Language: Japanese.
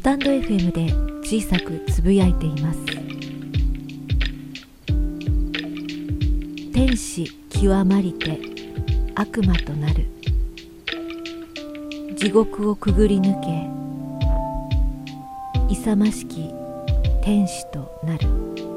スタンド FM で小さくつぶやいています。天使極まりて悪魔となる。地獄をくぐり抜け勇ましき天使となる。